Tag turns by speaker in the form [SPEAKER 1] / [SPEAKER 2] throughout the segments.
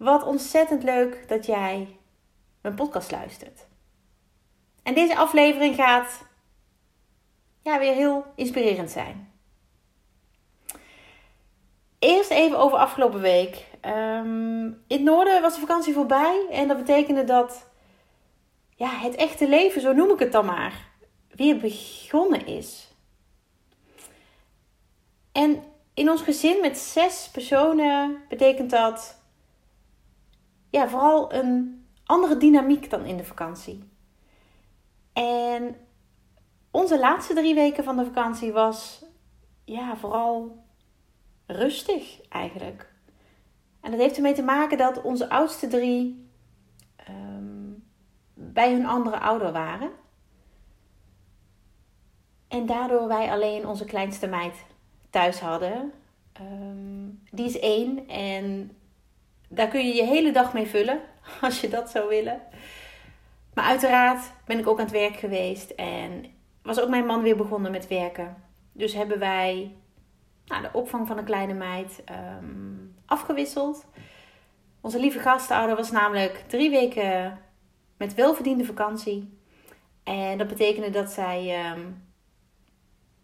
[SPEAKER 1] Wat ontzettend leuk dat jij mijn podcast luistert. En deze aflevering gaat ja, weer heel inspirerend zijn. Eerst even over afgelopen week. Um, in het noorden was de vakantie voorbij en dat betekende dat ja, het echte leven, zo noem ik het dan maar, weer begonnen is. En in ons gezin met zes personen betekent dat ja, vooral een andere dynamiek dan in de vakantie. En onze laatste drie weken van de vakantie was ja, vooral rustig eigenlijk. En dat heeft ermee te maken dat onze oudste drie ehm, bij hun andere ouder waren. En daardoor wij alleen onze kleinste meid thuis hadden. Ehm, die is één en daar kun je je hele dag mee vullen, als je dat zou willen. Maar uiteraard ben ik ook aan het werk geweest en was ook mijn man weer begonnen met werken. Dus hebben wij nou, de opvang van een kleine meid ehm, afgewisseld. Onze lieve gastouder was namelijk drie weken met welverdiende vakantie. En dat betekende dat zij um,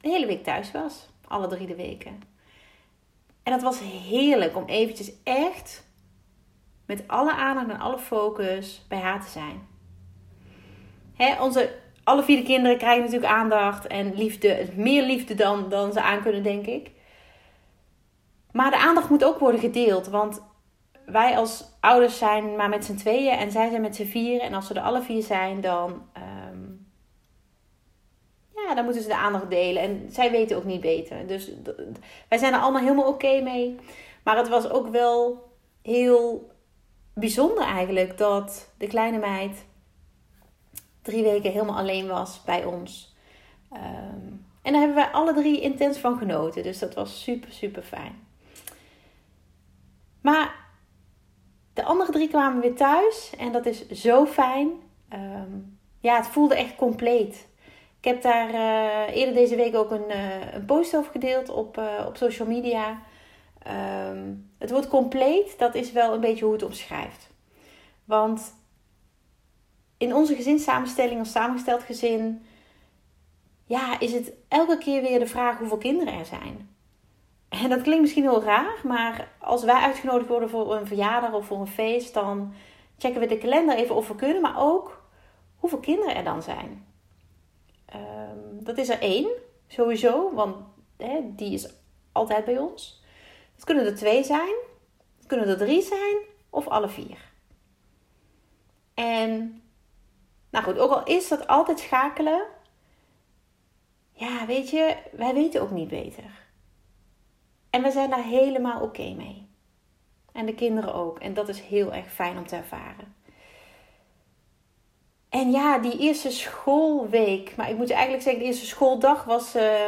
[SPEAKER 1] de hele week thuis was. Alle drie de weken. En dat was heerlijk om eventjes echt met alle aandacht en alle focus bij haar te zijn. Hè, onze, alle vier de kinderen krijgen natuurlijk aandacht en liefde, meer liefde dan, dan ze aan kunnen, denk ik. Maar de aandacht moet ook worden gedeeld, want wij als ouders zijn maar met z'n tweeën en zij zijn met z'n vier. En als ze er alle vier zijn, dan, um, ja, dan moeten ze de aandacht delen. En zij weten ook niet beter. Dus wij zijn er allemaal helemaal oké mee. Maar het was ook wel heel bijzonder eigenlijk dat de kleine meid drie weken helemaal alleen was bij ons. Ehm, en daar hebben wij alle drie intens van genoten. Dus dat was super, super fijn. Maar de andere drie kwamen weer thuis. En dat is zo fijn. Ehm, ja, het voelde echt compleet. Ik heb daar uh, eerder deze week ook een, uh, een post over gedeeld op, uh, op social media. Um, het woord compleet, dat is wel een beetje hoe het omschrijft. Want in onze gezinssamenstelling als samengesteld gezin, ja, is het elke keer weer de vraag hoeveel kinderen er zijn. En dat klinkt misschien heel raar, maar als wij uitgenodigd worden voor een verjaardag of voor een feest, dan checken we de kalender even of we kunnen, maar ook hoeveel kinderen er dan zijn. Um, dat is er één, sowieso, want die is altijd bij ons. Het kunnen er twee zijn, het kunnen er drie zijn of alle vier. En nou goed, ook al is dat altijd schakelen, ja, weet je, wij weten ook niet beter. En we zijn daar helemaal oké mee. En de kinderen ook. En dat is heel erg fijn om te ervaren. En ja, die eerste schoolweek, maar ik moet eigenlijk zeggen, de eerste schooldag was, uh,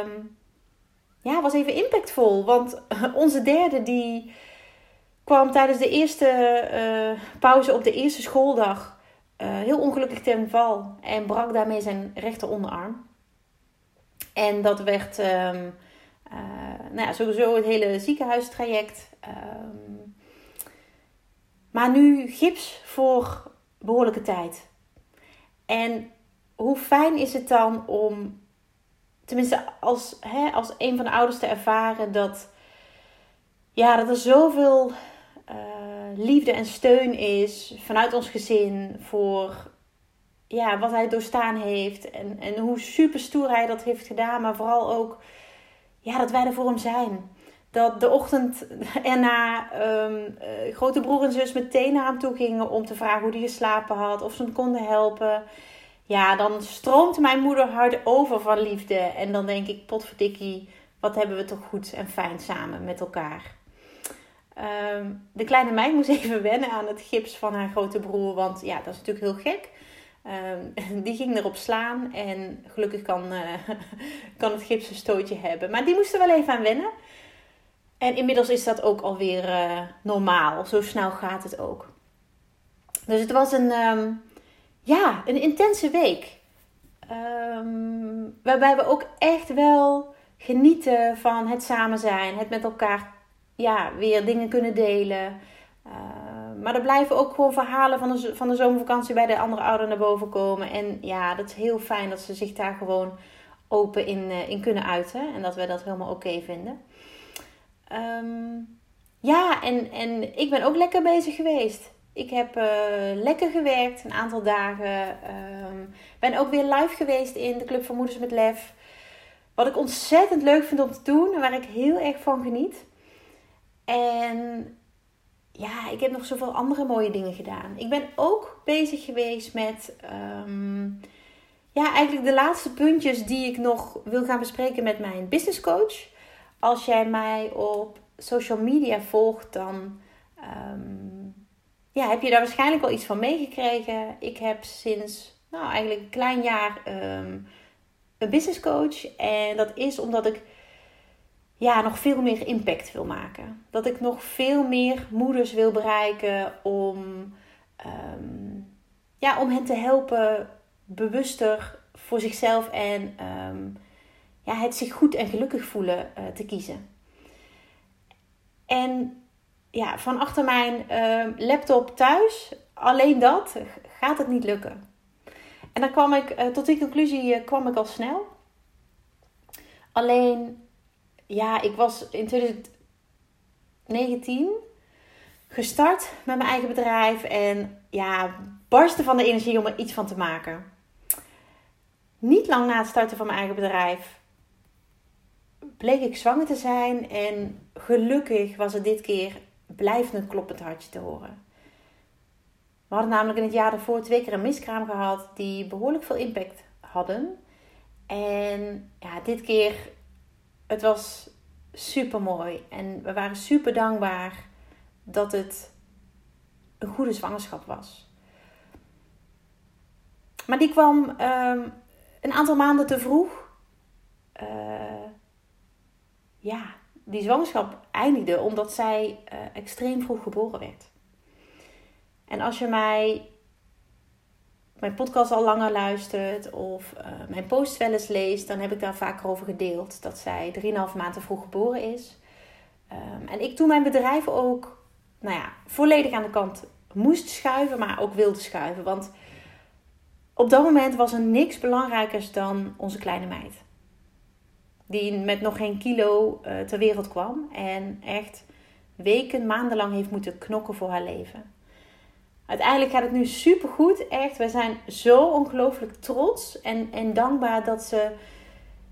[SPEAKER 1] ja, was even impactvol. Want onze derde, die kwam tijdens de eerste uh, pauze op de eerste schooldag uh, heel ongelukkig ten val. En brak daarmee zijn rechter onderarm. En dat werd um, uh, nou ja, sowieso het hele ziekenhuistraject. Um, maar nu gips voor behoorlijke tijd. En hoe fijn is het dan om, tenminste als, hè, als een van de ouders te ervaren dat, ja, dat er zoveel uh, liefde en steun is vanuit ons gezin voor ja, wat hij doorstaan heeft. En, en hoe super stoer hij dat heeft gedaan. Maar vooral ook ja, dat wij er voor hem zijn. Dat de ochtend erna um, grote broer en zus meteen naar hem toe gingen om te vragen hoe hij geslapen had. Of ze hem konden helpen. Ja, dan stroomt mijn moeder hard over van liefde. En dan denk ik, potverdikkie, wat hebben we toch goed en fijn samen met elkaar. Ehm, de kleine meid moest even wennen aan het gips van haar grote broer. Want ja, dat is natuurlijk heel gek. Ehm, die ging erop slaan. En gelukkig kan, uh, kan het gips een stootje hebben. Maar die moest er wel even aan wennen. En inmiddels is dat ook alweer uh, normaal. Zo snel gaat het ook. Dus het was een, ehm, ja, een intense week. waarbij we ook echt wel genieten van het samen zijn. Het met elkaar ja, weer dingen kunnen delen. Uh, maar er blijven ook gewoon verhalen van de, van de zomervakantie bij de andere ouderen naar boven komen. En ja, dat is heel fijn dat ze zich daar gewoon open in, uh, in kunnen uiten. En dat wij dat helemaal oké vinden. Um, ja, en, en ik ben ook lekker bezig geweest. Ik heb uh, lekker gewerkt een aantal dagen. Um, ben ook weer live geweest in de Club van Moeders met Lef. Wat ik ontzettend leuk vind om te doen en waar ik heel erg van geniet. En ja, ik heb nog zoveel andere mooie dingen gedaan. Ik ben ook bezig geweest met. Um, ja, eigenlijk de laatste puntjes die ik nog wil gaan bespreken met mijn business coach. Als jij mij op social media volgt, dan um, ja, heb je daar waarschijnlijk wel iets van meegekregen. Ik heb sinds, nou eigenlijk een klein jaar, um, een business coach. En dat is omdat ik ja, nog veel meer impact wil maken. Dat ik nog veel meer moeders wil bereiken om, um, ja, om hen te helpen bewuster voor zichzelf en um, ja, het zich goed en gelukkig voelen uh, te kiezen. En ja, van achter mijn uh, laptop thuis, alleen dat, gaat het niet lukken. En dan kwam ik, uh, tot die conclusie uh, kwam ik al snel. Alleen ja, ik was in 2019 gestart met mijn eigen bedrijf en ja, barsten van de energie om er iets van te maken. Niet lang na het starten van mijn eigen bedrijf bleek ik zwanger te zijn en gelukkig was het dit keer blijvend een kloppend hartje te horen. We hadden namelijk in het jaar daarvoor twee keer een miskraam gehad die behoorlijk veel impact hadden. En ja, dit keer het was super mooi. En we waren super dankbaar dat het een goede zwangerschap was. Maar die kwam um, een aantal maanden te vroeg. Uh, ja, die zwangerschap omdat zij uh, extreem vroeg geboren werd. En als je mij mijn podcast al langer luistert of uh, mijn post wel eens leest, dan heb ik daar vaker over gedeeld dat zij 3,5 maanden vroeg geboren is. Um, en ik toen mijn bedrijf ook, nou ja, volledig aan de kant moest schuiven, maar ook wilde schuiven. Want op dat moment was er niks belangrijkers dan onze kleine meid. Die met nog geen kilo uh, ter wereld kwam en echt weken, maandenlang heeft moeten knokken voor haar leven. Uiteindelijk gaat het nu super goed. Echt, we zijn zo ongelooflijk trots en, en dankbaar dat ze,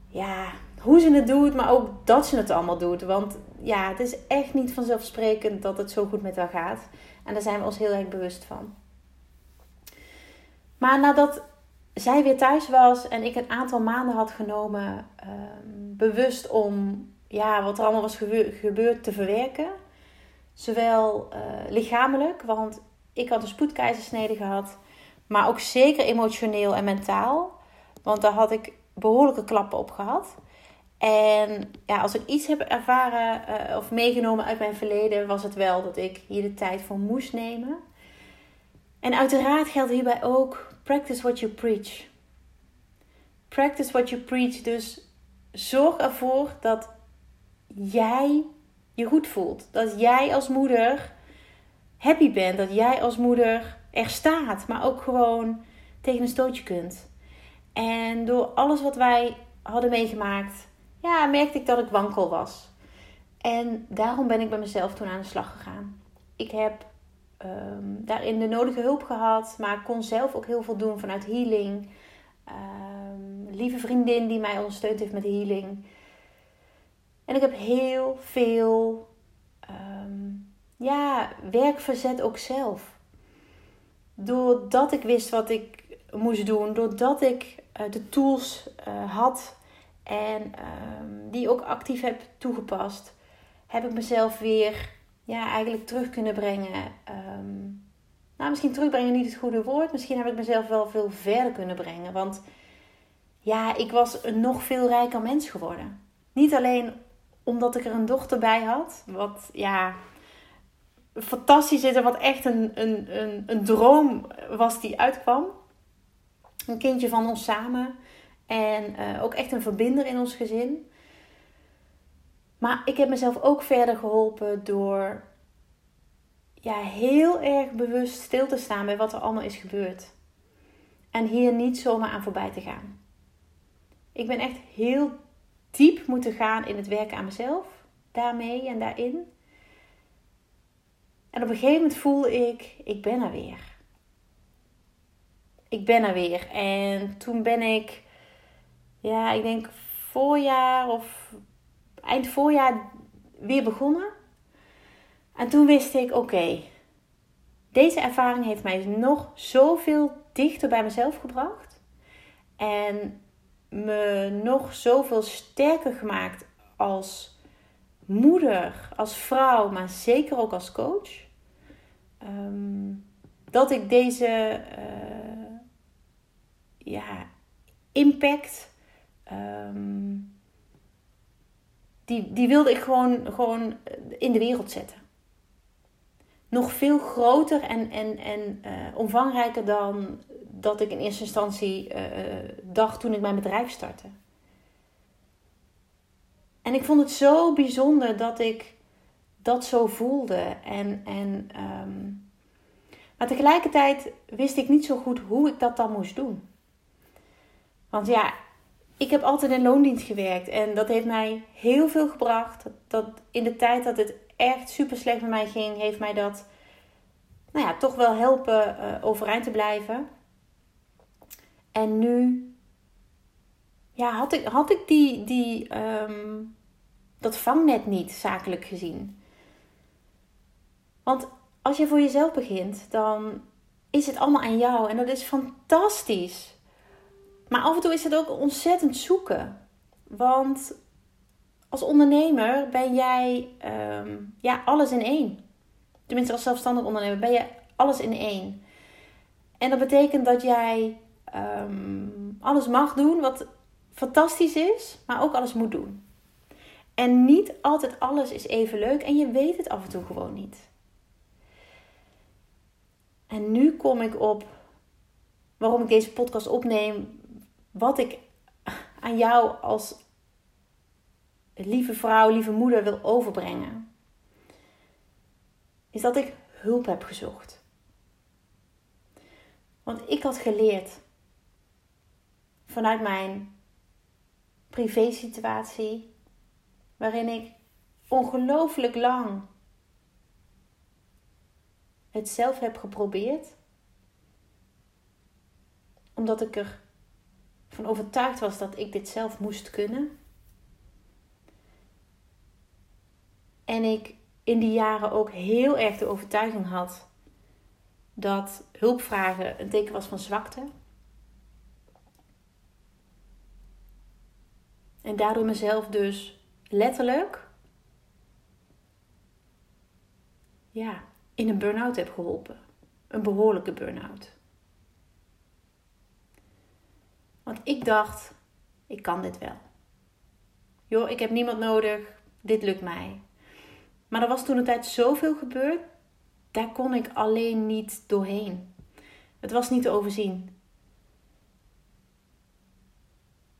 [SPEAKER 1] ja, hoe ze het doet, maar ook dat ze het allemaal doet. Want ja, het is echt niet vanzelfsprekend dat het zo goed met haar gaat. En daar zijn we ons heel erg bewust van. Maar nadat zij weer thuis was en ik een aantal maanden had genomen, um, bewust om ja, wat er allemaal was gebeurd te verwerken. Zowel uh, lichamelijk, want ik had een spoedkeizersnede gehad. Maar ook zeker emotioneel en mentaal. Want daar had ik behoorlijke klappen op gehad. En ja, als ik iets heb ervaren uh, of meegenomen uit mijn verleden, was het wel dat ik hier de tijd voor moest nemen. En uiteraard geldt hierbij ook: practice what you preach. Practice what you preach. Dus zorg ervoor dat jij je goed voelt. Dat jij als moeder happy bent. Dat jij als moeder er staat, maar ook gewoon tegen een stootje kunt. En door alles wat wij hadden meegemaakt, ja, merkte ik dat ik wankel was. En daarom ben ik bij mezelf toen aan de slag gegaan. Ik heb um, daarin de nodige hulp gehad, maar kon zelf ook heel veel doen vanuit healing. Um, lieve vriendin die mij ondersteund heeft met healing. En ik heb heel veel um, ja, werk verzet ook zelf. Doordat ik wist wat ik moest doen, doordat ik uh, de tools uh, had en die ook actief heb toegepast, heb ik mezelf weer ja, eigenlijk terug kunnen brengen. Ehm, nou, misschien terugbrengen niet het goede woord. Misschien heb ik mezelf wel veel verder kunnen brengen. Want ja, ik was een nog veel rijker mens geworden. Niet alleen omdat ik er een dochter bij had. Wat ja, fantastisch is en wat echt een, een, een, een droom was die uitkwam. Een kindje van ons samen. En uh, ook echt een verbinder in ons gezin. Maar ik heb mezelf ook verder geholpen door ja, heel erg bewust stil te staan bij wat er allemaal is gebeurd. En hier niet zomaar aan voorbij te gaan. Ik ben echt heel diep moeten gaan in het werken aan mezelf. Daarmee en daarin. En op een gegeven moment voelde ik, ik ben er weer. Ik ben er weer. En toen ben ik, ja, ik denk voorjaar of eind voorjaar weer begonnen. En toen wist ik, oké, deze ervaring heeft mij nog zoveel dichter bij mezelf gebracht. En me nog zoveel sterker gemaakt als moeder, als vrouw, maar zeker ook als coach. Ehm, dat ik deze uh, ja, impact, um, die, die wilde ik gewoon, gewoon in de wereld zetten. Nog veel groter en, en, en uh, omvangrijker dan dat ik in eerste instantie uh, dacht toen ik mijn bedrijf startte. En ik vond het zo bijzonder dat ik dat zo voelde. En, en, um, maar tegelijkertijd wist ik niet zo goed hoe ik dat dan moest doen. Want ja, ik heb altijd in loondienst gewerkt en dat heeft mij heel veel gebracht. Dat, in de tijd dat het echt super slecht met mij ging, heeft mij dat nou ja, toch wel helpen uh, overeind te blijven. En nu ja, had ik, had ik die, die, um, dat vangnet niet, zakelijk gezien. Want als je voor jezelf begint, dan is het allemaal aan jou en dat is fantastisch. Maar af en toe is het ook ontzettend zoeken. Want als ondernemer ben jij um, ja, alles in één. Tenminste, als zelfstandig ondernemer ben je alles in één. En dat betekent dat jij um, alles mag doen wat fantastisch is, maar ook alles moet doen. En niet altijd alles is even leuk en je weet het af en toe gewoon niet. En nu kom ik op waarom ik deze podcast opneem. Wat ik aan jou als lieve vrouw, lieve moeder wil overbrengen. Is dat ik hulp heb gezocht. Want ik had geleerd vanuit mijn privé-situatie, waarin ik ongelooflijk lang het zelf heb geprobeerd, omdat ik er van overtuigd was dat ik dit zelf moest kunnen. En ik in die jaren ook heel erg de overtuiging had dat hulpvragen een teken was van zwakte. En daardoor mezelf dus letterlijk ja, in een burn-out heb geholpen. Een behoorlijke burn-out. Want ik dacht, ik kan dit wel. Joh, ik heb niemand nodig, dit lukt mij. Maar er was toen een tijd zoveel gebeurd, daar kon ik alleen niet doorheen. Het was niet te overzien.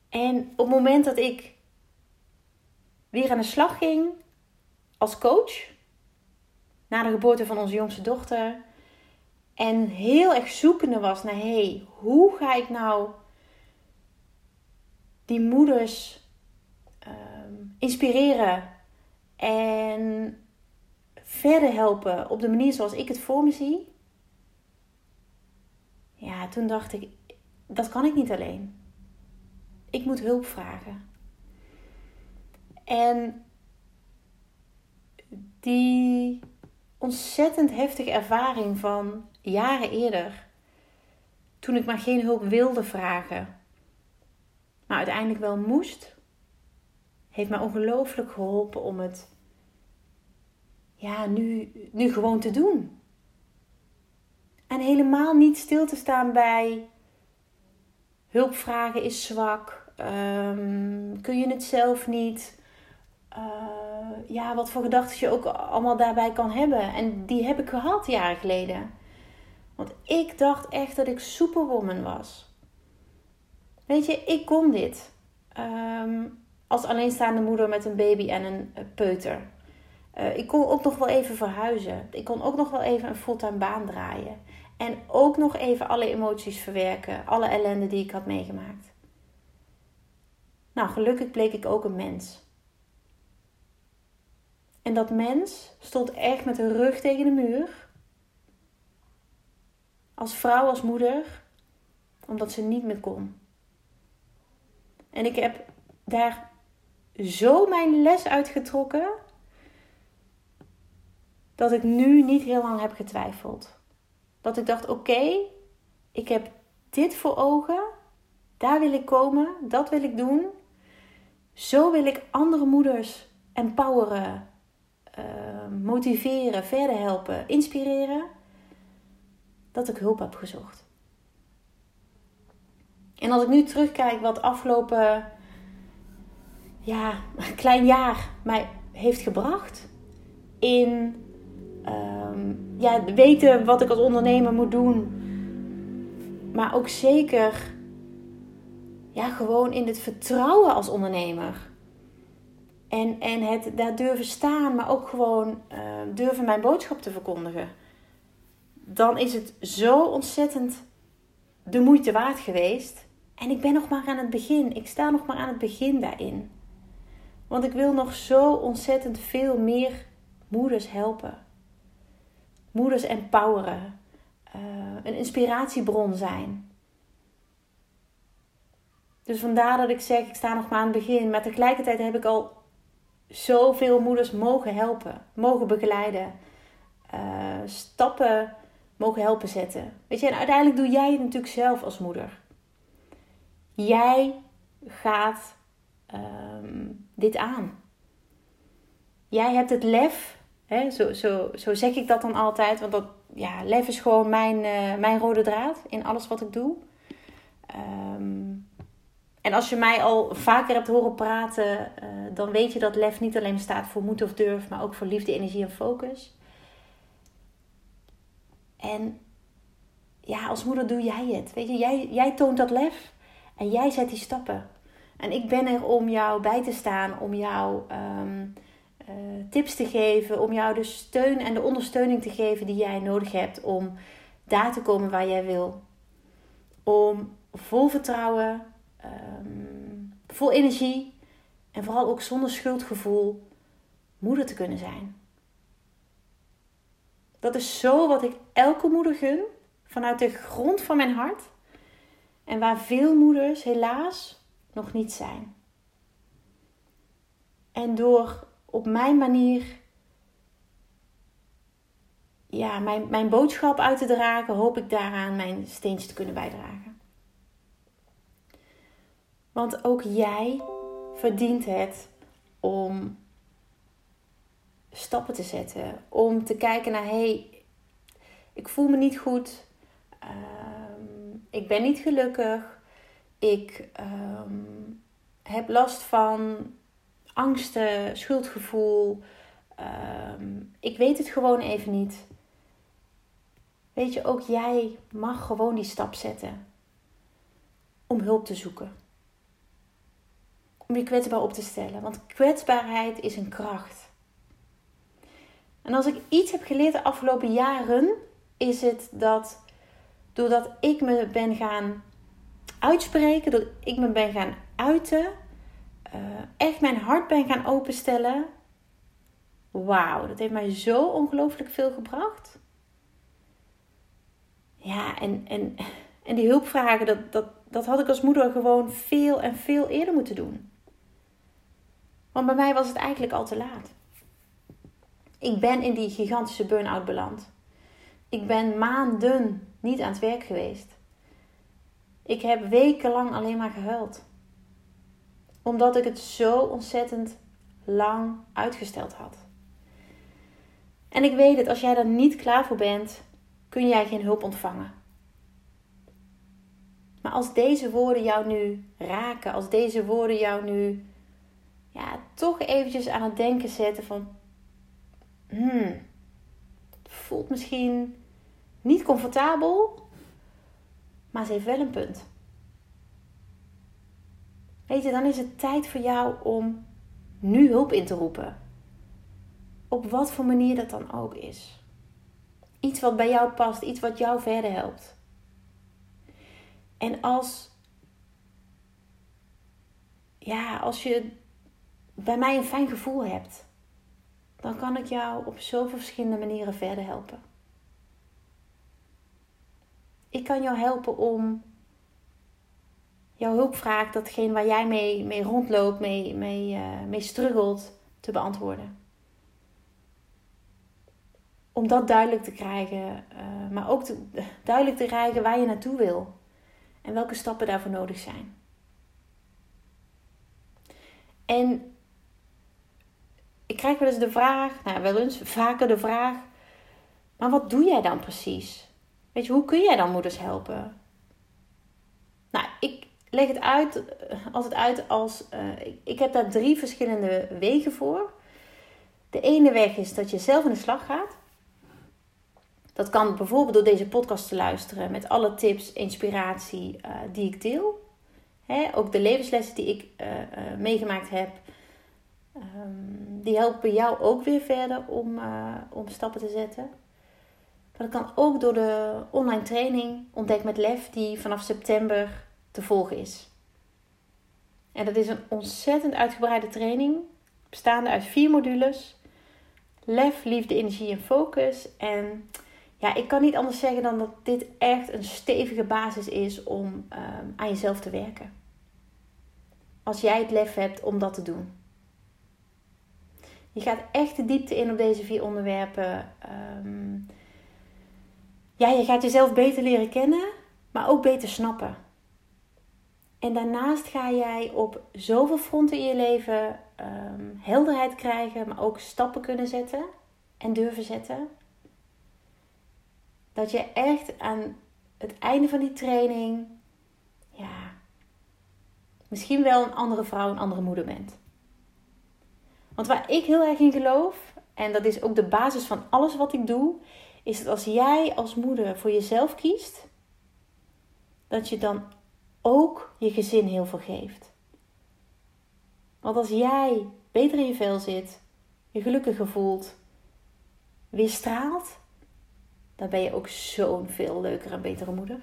[SPEAKER 1] En op het moment dat ik weer aan de slag ging als coach, na de geboorte van onze jongste dochter, en heel erg zoekende was naar hé, hey, hoe ga ik nou die moeders ehm, inspireren en verder helpen op de manier zoals ik het voor me zie. Ja, toen dacht ik, dat kan ik niet alleen. Ik moet hulp vragen. En die ontzettend heftige ervaring van jaren eerder, toen ik maar geen hulp wilde vragen, maar uiteindelijk wel moest, heeft mij ongelooflijk geholpen om het ja, nu, nu gewoon te doen. En helemaal niet stil te staan bij hulpvragen is zwak. Um, kun je het zelf niet? Uh, ja, wat voor gedachten je ook allemaal daarbij kan hebben. En die heb ik gehad jaren geleden. Want ik dacht echt dat ik superwoman was. Weet je, ik kon dit. Um, als alleenstaande moeder met een baby en een peuter. Uh, ik kon ook nog wel even verhuizen. Ik kon ook nog wel even een fulltime baan draaien. En ook nog even alle emoties verwerken. Alle ellende die ik had meegemaakt. Nou, gelukkig bleek ik ook een mens. En dat mens stond echt met de rug tegen de muur. Als vrouw, als moeder, omdat ze niet meer kon. En ik heb daar zo mijn les uitgetrokken dat ik nu niet heel lang heb getwijfeld. Dat ik dacht: oké, ik heb dit voor ogen, daar wil ik komen, dat wil ik doen. Zo wil ik andere moeders empoweren, uh, motiveren, verder helpen, inspireren. Dat ik hulp heb gezocht. En als ik nu terugkijk wat afgelopen ja, klein jaar mij heeft gebracht in um, ja, weten wat ik als ondernemer moet doen, maar ook zeker ja, gewoon in het vertrouwen als ondernemer. En, en het daar durven staan, maar ook gewoon uh, durven mijn boodschap te verkondigen. Dan is het zo ontzettend de moeite waard geweest. En ik ben nog maar aan het begin. Ik sta nog maar aan het begin daarin. Want ik wil nog zo ontzettend veel meer moeders helpen. Moeders empoweren. Uh, een inspiratiebron zijn. Dus vandaar dat ik zeg, ik sta nog maar aan het begin. Maar tegelijkertijd heb ik al zoveel moeders mogen helpen, mogen begeleiden. Uh, stappen mogen helpen zetten. Weet je, en uiteindelijk doe jij het natuurlijk zelf als moeder. Jij gaat um, dit aan. Jij hebt het lef, hè, zo, zo, zo zeg ik dat dan altijd, want dat, ja, lef is gewoon mijn, uh, mijn rode draad in alles wat ik doe. Um, en als je mij al vaker hebt horen praten, uh, dan weet je dat lef niet alleen staat voor moed of durf, maar ook voor liefde, energie en focus. En ja, als moeder doe jij het. Weet je, jij, jij toont dat lef en jij zet die stappen. En ik ben er om jou bij te staan, om jou um, uh, tips te geven, om jou de steun en de ondersteuning te geven die jij nodig hebt om daar te komen waar jij wil. Om vol vertrouwen, um, vol energie en vooral ook zonder schuldgevoel moeder te kunnen zijn. Dat is zo wat ik elke moeder gun, vanuit de grond van mijn hart. En waar veel moeders helaas nog niet zijn. En door op mijn manier ja, mijn, mijn boodschap uit te dragen, hoop ik daaraan mijn steentje te kunnen bijdragen. Want ook jij verdient het om stappen te zetten. Om te kijken naar, hé, hey, ik voel me niet goed. Ehm, ik ben niet gelukkig. Ik um, heb last van angsten, schuldgevoel. Um, ik weet het gewoon even niet. Weet je, ook jij mag gewoon die stap zetten om hulp te zoeken. Om je kwetsbaar op te stellen. Want kwetsbaarheid is een kracht. En als ik iets heb geleerd de afgelopen jaren, is het dat doordat ik me ben gaan uitspreken, dat ik me ben gaan uiten, uh, echt mijn hart ben gaan openstellen. Wauw, dat heeft mij zo ongelooflijk veel gebracht. Ja, en, en, en die hulpvragen, dat, dat, dat had ik als moeder gewoon veel en veel eerder moeten doen. Want bij mij was het eigenlijk al te laat. Ik ben in die gigantische burn-out beland. Ik ben maanden niet aan het werk geweest. Ik heb wekenlang alleen maar gehuild. Omdat ik het zo ontzettend lang uitgesteld had. En ik weet het, als jij er niet klaar voor bent, kun jij geen hulp ontvangen. Maar als deze woorden jou nu raken, als deze woorden jou nu ja, toch eventjes aan het denken zetten van, hmm, voelt misschien niet comfortabel, maar ze heeft wel een punt. Weet je, dan is het tijd voor jou om nu hulp in te roepen. Op wat voor manier dat dan ook is. Iets wat bij jou past, iets wat jou verder helpt. En als, ja, als je bij mij een fijn gevoel hebt, dan kan ik jou op zoveel verschillende manieren verder helpen. Ik kan jou helpen om jouw hulpvraag, datgene waar jij mee, mee rondloopt, mee, mee, uh, mee struggelt, te beantwoorden. Om dat duidelijk te krijgen, uh, maar ook te, duidelijk te krijgen waar je naartoe wil en welke stappen daarvoor nodig zijn. En ik krijg wel eens de vraag, nou wel eens vaker de vraag, maar wat doe jij dan precies? Weet je, hoe kun jij dan moeders helpen? Nou, ik leg het uit, altijd uit als, uh, ik, ik heb daar drie verschillende wegen voor. De ene weg is dat je zelf aan de slag gaat. Dat kan bijvoorbeeld door deze podcast te luisteren met alle tips, inspiratie uh, die ik deel. Hè, ook de levenslessen die ik meegemaakt heb, um, die helpen jou ook weer verder om, om stappen te zetten. Maar dat kan ook door de online training Ontdek met Lef, die vanaf september te volgen is. En dat is een ontzettend uitgebreide training, bestaande uit vier modules: lef, liefde, energie en focus. En ja, ik kan niet anders zeggen dan dat dit echt een stevige basis is om ehm, aan jezelf te werken. Als jij het lef hebt om dat te doen. Je gaat echt de diepte in op deze vier onderwerpen. Um, ja, je gaat jezelf beter leren kennen, maar ook beter snappen. En daarnaast ga jij op zoveel fronten in je leven um, helderheid krijgen, maar ook stappen kunnen zetten en durven zetten. Dat je echt aan het einde van die training, ja, misschien wel een andere vrouw, een andere moeder bent. Want waar ik heel erg in geloof, en dat is ook de basis van alles wat ik doe, is dat als jij als moeder voor jezelf kiest, dat je dan ook je gezin heel veel geeft. Want als jij beter in je vel zit, je gelukkiger voelt, weer straalt, dan ben je ook zo'n veel leukere en betere moeder.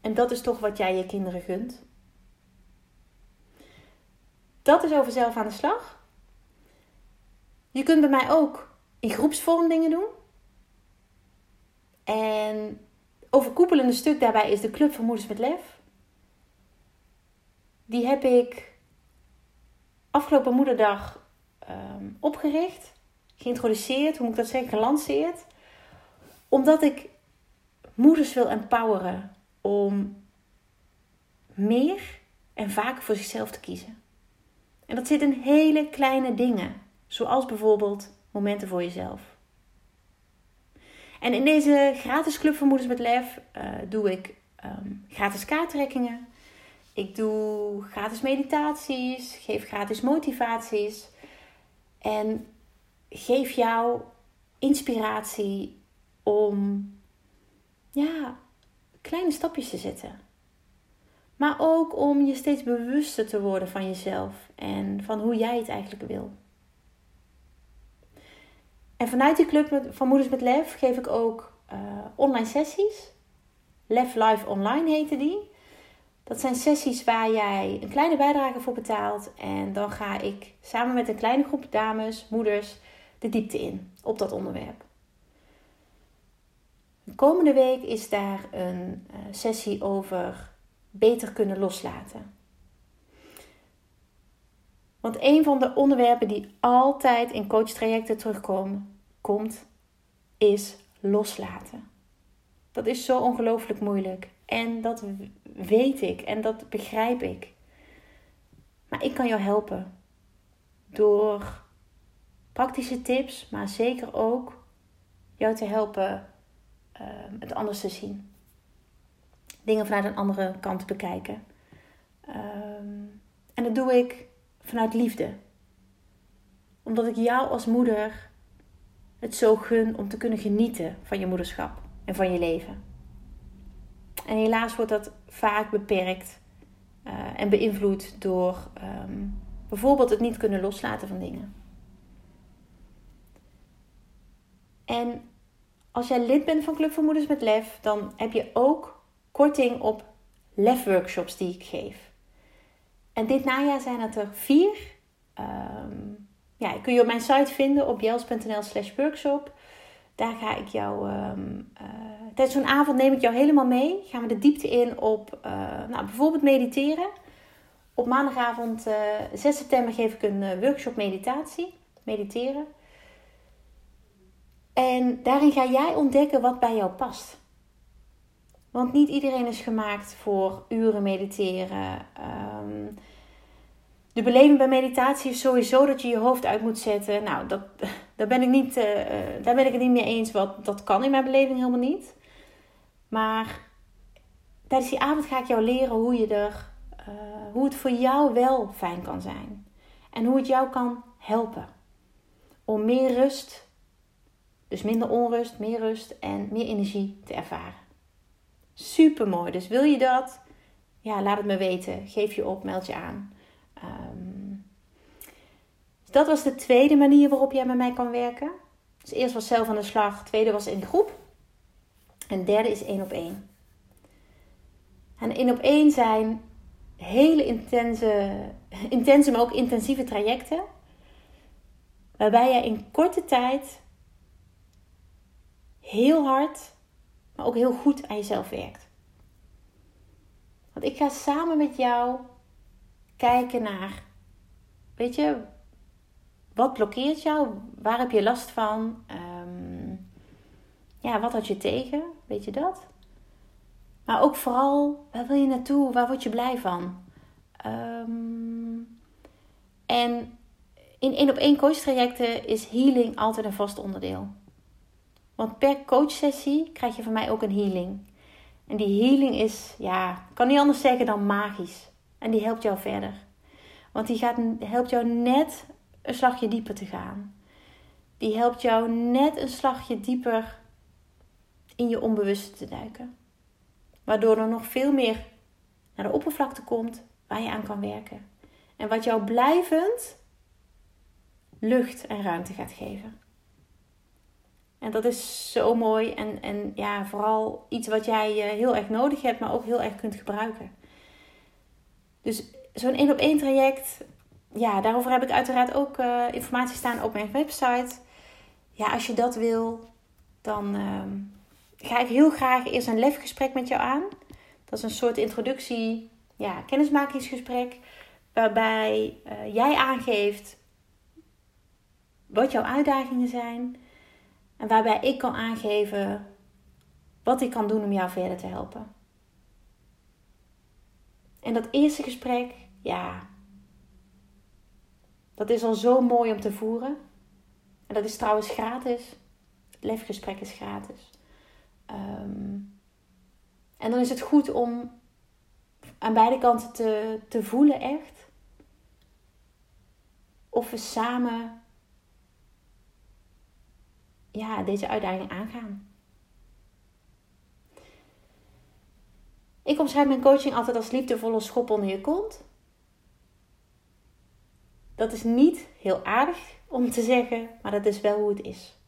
[SPEAKER 1] En dat is toch wat jij je kinderen gunt. Dat is over zelf aan de slag. Je kunt bij mij ook in groepsvorm dingen doen. En overkoepelende stuk daarbij is de Club van Moeders met Lef. Die heb ik afgelopen moederdag um, opgericht, geïntroduceerd, hoe moet ik dat zeggen, gelanceerd. Omdat ik moeders wil empoweren om meer en vaker voor zichzelf te kiezen. En dat zit in hele kleine dingen, zoals bijvoorbeeld momenten voor jezelf. En in deze gratis Club van Moeders met Lef uh, doe ik um, gratis kaarttrekkingen. Ik doe gratis meditaties, geef gratis motivaties. En geef jou inspiratie om ja, kleine stapjes te zetten. Maar ook om je steeds bewuster te worden van jezelf en van hoe jij het eigenlijk wil. En vanuit die club van Moeders met Lef geef ik ook uh, online sessies. Lef Live Online heette die. Dat zijn sessies waar jij een kleine bijdrage voor betaalt. En dan ga ik samen met een kleine groep dames, moeders, de diepte in op dat onderwerp. De komende week is daar een uh, sessie over beter kunnen loslaten. Want een van de onderwerpen die altijd in coachtrajecten terugkomen, komt, is loslaten. Dat is zo ongelooflijk moeilijk. En dat weet ik en dat begrijp ik. Maar ik kan jou helpen door praktische tips, maar zeker ook jou te helpen uh, het anders te zien. Dingen vanuit een andere kant bekijken. Ehm, en dat doe ik vanuit liefde. Omdat ik jou als moeder het zo gun om te kunnen genieten van je moederschap en van je leven. En helaas wordt dat vaak beperkt uh, en beïnvloed door ehm, bijvoorbeeld het niet kunnen loslaten van dingen. En als jij lid bent van Club voor Moeders met Lef, dan heb je ook korting op lef-workshops die ik geef. En dit najaar zijn het er vier. Um, ja, kun je op mijn site vinden op jels.nl slash workshop. Daar ga ik jou, um, uh, tijdens zo'n avond neem ik jou helemaal mee. Gaan we de diepte in op uh, nou, bijvoorbeeld mediteren. Op maandagavond uh, eh, 6 september geef ik een workshop meditatie. Mediteren. En daarin ga jij ontdekken wat bij jou past. Want niet iedereen is gemaakt voor uren mediteren. Um, de beleving bij meditatie is sowieso dat je je hoofd uit moet zetten. Nou, dat, daar, ben ik niet, uh, daar ben ik het niet mee eens. Wat, dat kan in mijn beleving helemaal niet. Maar tijdens die avond ga ik jou leren hoe, je er, uh, hoe het voor jou wel fijn kan zijn. En hoe het jou kan helpen. Om meer rust, dus minder onrust, meer rust en meer energie te ervaren. Super mooi. Dus wil je dat? Ja, laat het me weten. Geef je op, meld je aan. Um, dat was de tweede manier waarop jij met mij kan werken. Dus eerst was zelf aan de slag, tweede was in groep. En derde is één op één. En één op één zijn hele intense, intense, maar ook intensieve trajecten. Waarbij jij in korte tijd heel hard, maar ook heel goed aan jezelf werkt. Want ik ga samen met jou kijken naar, weet je, wat blokkeert jou? Waar heb je last van? Ehm, ja, wat had je tegen? Weet je dat? Maar ook vooral, waar wil je naartoe? Waar word je blij van? Ehm, en in één op één coach trajecten is healing altijd een vast onderdeel. Want per coachsessie krijg je van mij ook een healing. En die healing is, ja, kan niet anders zeggen dan magisch. En die helpt jou verder. Want die gaat, helpt jou net een slagje dieper te gaan. Die helpt jou net een slagje dieper in je onbewuste te duiken. Waardoor er nog veel meer naar de oppervlakte komt waar je aan kan werken. En wat jou blijvend lucht en ruimte gaat geven. En dat is zo mooi en, en ja, vooral iets wat jij eh, heel erg nodig hebt, maar ook heel erg kunt gebruiken. Dus zo'n één op één traject, ja, daarover heb ik uiteraard ook uh, informatie staan op mijn website. Ja, als je dat wil, dan uh, ga ik heel graag eerst een lefgesprek met jou aan. Dat is een soort introductie, ja, kennismakingsgesprek. Waarbij uh, jij aangeeft wat jouw uitdagingen zijn. En waarbij ik kan aangeven wat ik kan doen om jou verder te helpen. En dat eerste gesprek, ja, dat is al zo mooi om te voeren. En dat is trouwens gratis. Het lefgesprek is gratis. Ehm, en dan is het goed om aan beide kanten te, te voelen echt. Of we samen ja, deze uitdaging aangaan. Ik omschrijf mijn coaching altijd als liefdevolle schop onder je kont. Dat is niet heel aardig om te zeggen, maar dat is wel hoe het is.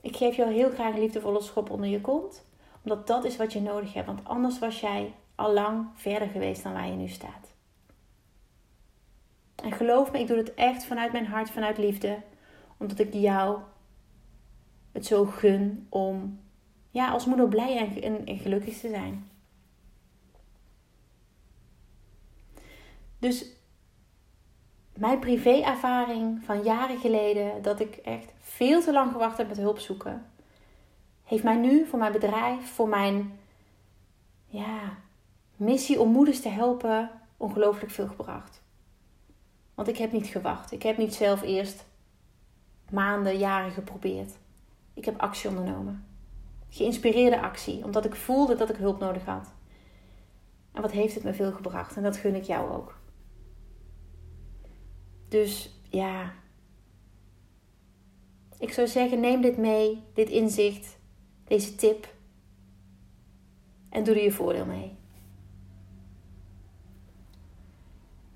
[SPEAKER 1] Ik geef jou heel graag een liefdevolle schop onder je kont, omdat dat is wat je nodig hebt, want anders was jij al lang verder geweest dan waar je nu staat. En geloof me, ik doe het echt vanuit mijn hart, vanuit liefde, omdat ik jou het zo gun om ja, als moeder blij en, en, gelukkig te zijn. Dus mijn privé-ervaring van jaren geleden, dat ik echt veel te lang gewacht heb met hulp zoeken, heeft mij nu voor mijn bedrijf, voor mijn ja, missie om moeders te helpen, ongelooflijk veel gebracht. Want ik heb niet gewacht. Ik heb niet zelf eerst maanden, jaren geprobeerd. Ik heb actie ondernomen. Geïnspireerde actie, omdat ik voelde dat ik hulp nodig had. En wat heeft het me veel gebracht? En dat gun ik jou ook. Dus ja, ik zou zeggen: neem dit mee, dit inzicht, deze tip. En doe er je voordeel mee.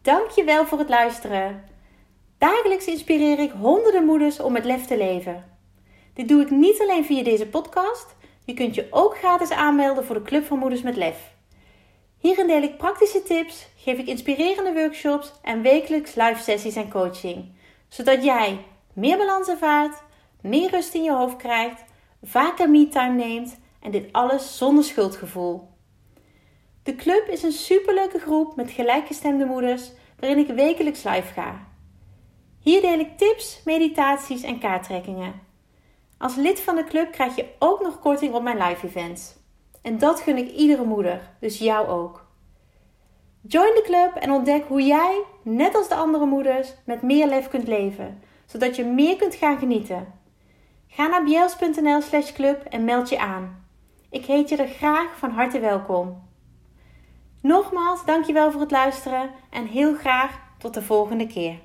[SPEAKER 1] Dankjewel voor het luisteren. Dagelijks inspireer ik honderden moeders om met lef te leven. Dit doe ik niet alleen via deze podcast. Je kunt je ook gratis aanmelden voor de Club van Moeders met Lef. Hierin deel ik praktische tips, geef ik inspirerende workshops en wekelijks live sessies en coaching. Zodat jij meer balans ervaart, meer rust in je hoofd krijgt, vaker me-time neemt en dit alles zonder schuldgevoel. De club is een superleuke groep met gelijkgestemde moeders waarin ik wekelijks live ga. Hier deel ik tips, meditaties en kaarttrekkingen. Als lid van de club krijg je ook nog korting op mijn live events. En dat gun ik iedere moeder, dus jou ook. Join de club en ontdek hoe jij, net als de andere moeders, met meer lef kunt leven, zodat je meer kunt gaan genieten. Ga naar bjels.nl slash club en meld je aan. Ik heet je er graag van harte welkom. Nogmaals, dankjewel voor het luisteren en heel graag tot de volgende keer.